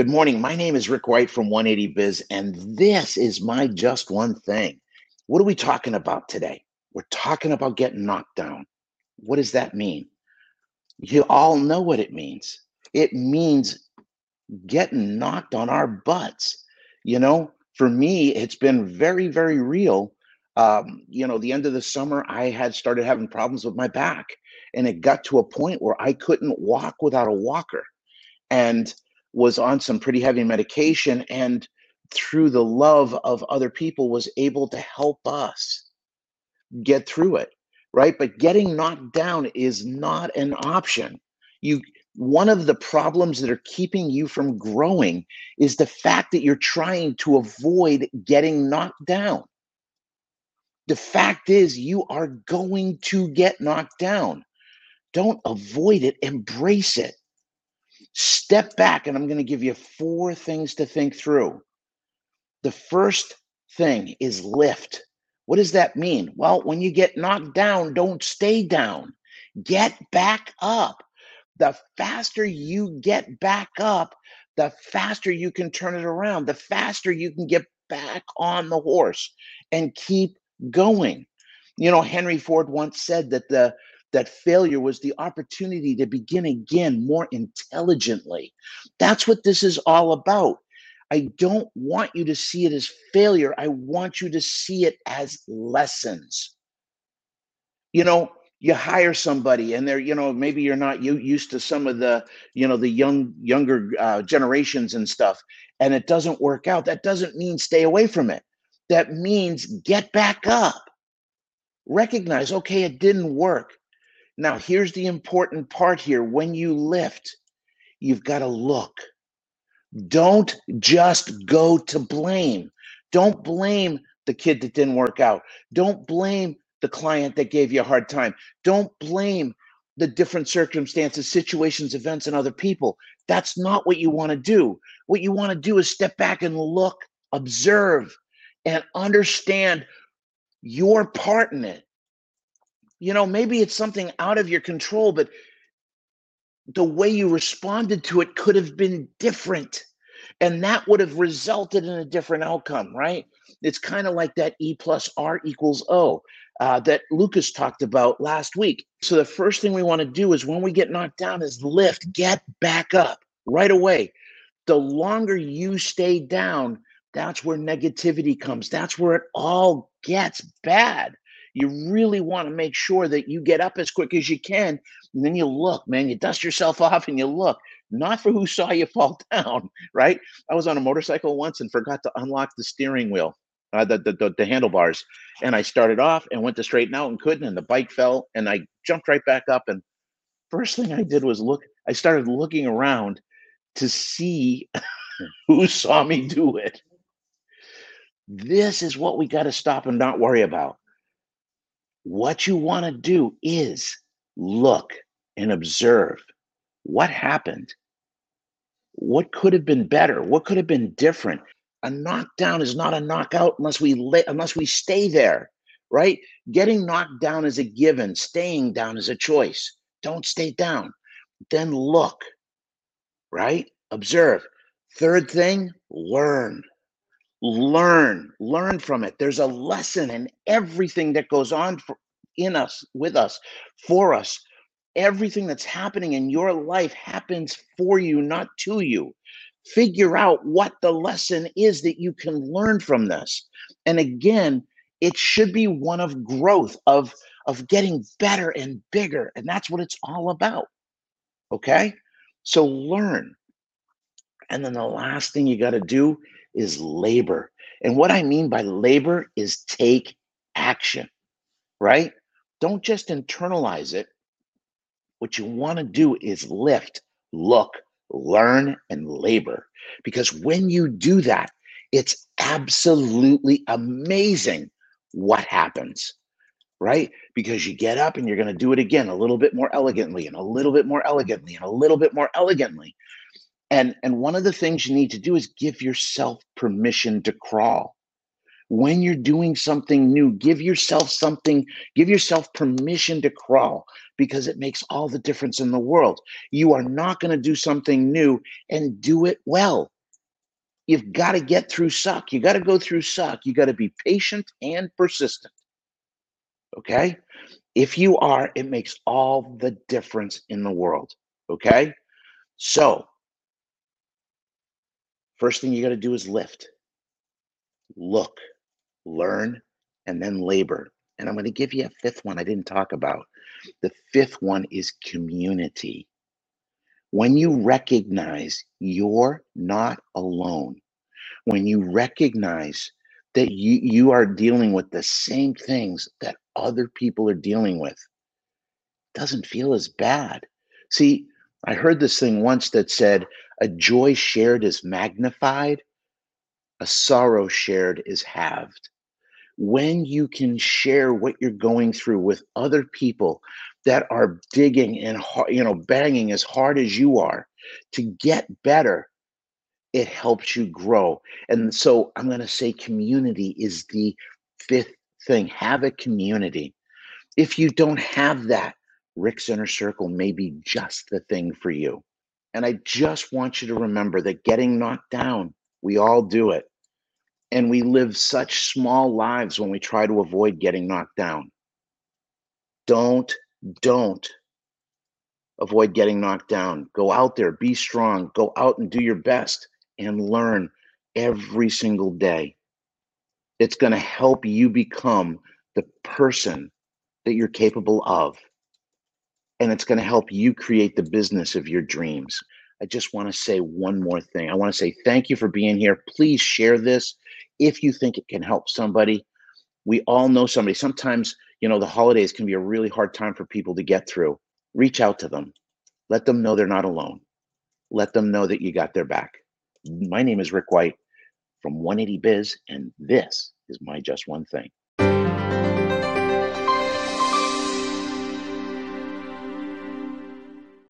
Good morning. My name is Rick White from 180 Biz, and this is my just one thing. What are we talking about today? We're talking about getting knocked down. What does that mean? You all know what it means. It means getting knocked on our butts. You know, for me, it's been very, very real. Um, you know, the end of the summer, I had started having problems with my back, and it got to a point where I couldn't walk without a walker. And was on some pretty heavy medication and through the love of other people was able to help us get through it right? But getting knocked down is not an option. You one of the problems that are keeping you from growing is the fact that you're trying to avoid getting knocked down. The fact is you are going to get knocked down. Don't avoid it embrace it step back and i'm going to give you four things to think through the first thing is lift what does that mean? Well, when you get knocked down, don't stay down. Get back up. The faster you get back up, the faster you can turn it around, the faster you can get back on the horse and keep going. You know, Henry Ford once said that the that failure was the opportunity to begin again more intelligently. That's what this is all about. I don't want you to see it as failure. I want you to see it as lessons. You know, you hire somebody and they're, you know, maybe you're not you used to some of the, you know, the young younger uh, generations and stuff, and it doesn't work out. That doesn't mean stay away from it. That means get back up. Recognize, okay, it didn't work. Now, here's the important part here. When you lift, you've got to look don't just go to blame. Don't blame the kid that didn't work out. Don't blame the client that gave you a hard time. Don't blame the different circumstances, situations, events, and other people. That's not what you want to do. What you want to do is step back and look, observe, and understand your part in it. You know, maybe it's something out of your control, but the way you responded to it could have been different and that would have resulted in a different outcome right? It's kind of like that e plus r equals o uh, that lucas talked about last week. So the first thing we want to do is when we get knocked down is lift get back up right away. The longer you stay down that's where negativity comes. That's where it all gets bad you really want to make sure that you get up as quick as you can and then you look man you dust yourself off and you look not for who saw you fall down right? I was on a motorcycle once and forgot to unlock the steering wheel uh, the, the, the, the handlebars and i started off and went to straighten out and couldn't and the bike fell and i jumped right back up and first thing i did was look i started looking around to see who saw me do it. This is what we got to stop and not worry about what you want to do is look and observe what happened. What could have been better? What could have been different? A knockdown is not a knockout unless we let, unless we stay there, right? Getting knocked down is a given. Staying down is a choice. Don't stay down. Then look, right? Observe. Third thing, learn learn learn from it. There's a lesson in everything that goes on for, in us with us for us. Everything that's happening in your life happens for you not to you. Figure out what the lesson is that you can learn from this. And again it should be one of growth of of getting better and bigger and that's what it's all about okay? So learn and then the last thing you got to do is labor. And what I mean by labor is take action, right? Don't just internalize it. What you want to do is lift, look, learn, and labor. Because when you do that, it's absolutely amazing what happens, right? Because you get up and you're going to do it again a little bit more elegantly and a little bit more elegantly and a little bit more elegantly and and one of the things you need to do is give yourself permission to crawl when you're doing something new, give yourself something, give yourself permission to crawl because it makes all the difference in the world. You are not going to do something new and do it well. You've got to get through suck. You got to go through suck. You got to be patient and persistent. Okay? If you are, it makes all the difference in the world. Okay? So, first thing you got to do is lift, look, learn, and then labor. And I'm going to give you a fifth one I didn't talk about. The fifth one is community. When you recognize you're not alone, when you recognize that you, you are dealing with the same things that other people are dealing with, doesn't feel as bad. See, I heard this thing once that said, a joy shared is magnified, a sorrow shared is halved. When you can share what you're going through with other people that are digging and you know banging as hard as you are to get better it helps you grow. And so i'm going to say community is the fifth thing. Have a community. If you don't have that rick's inner circle may be just the thing for you and i just want you to remember that getting knocked down we all do it and we live such small lives when we try to avoid getting knocked down. Don't, don't avoid getting knocked down. Go out there, be strong, go out and do your best and learn every single day. It's going to help you become the person that you're capable of. And it's going to help you create the business of your dreams. I just want to say one more thing. I want to say thank you for being here. Please share this if you think it can help somebody. We all know somebody. Sometimes, you know, the holidays can be a really hard time for people to get through. Reach out to them. Let them know they're not alone. Let them know that you got their back. My name is Rick White from 180 Biz, and this is my Just One Thing.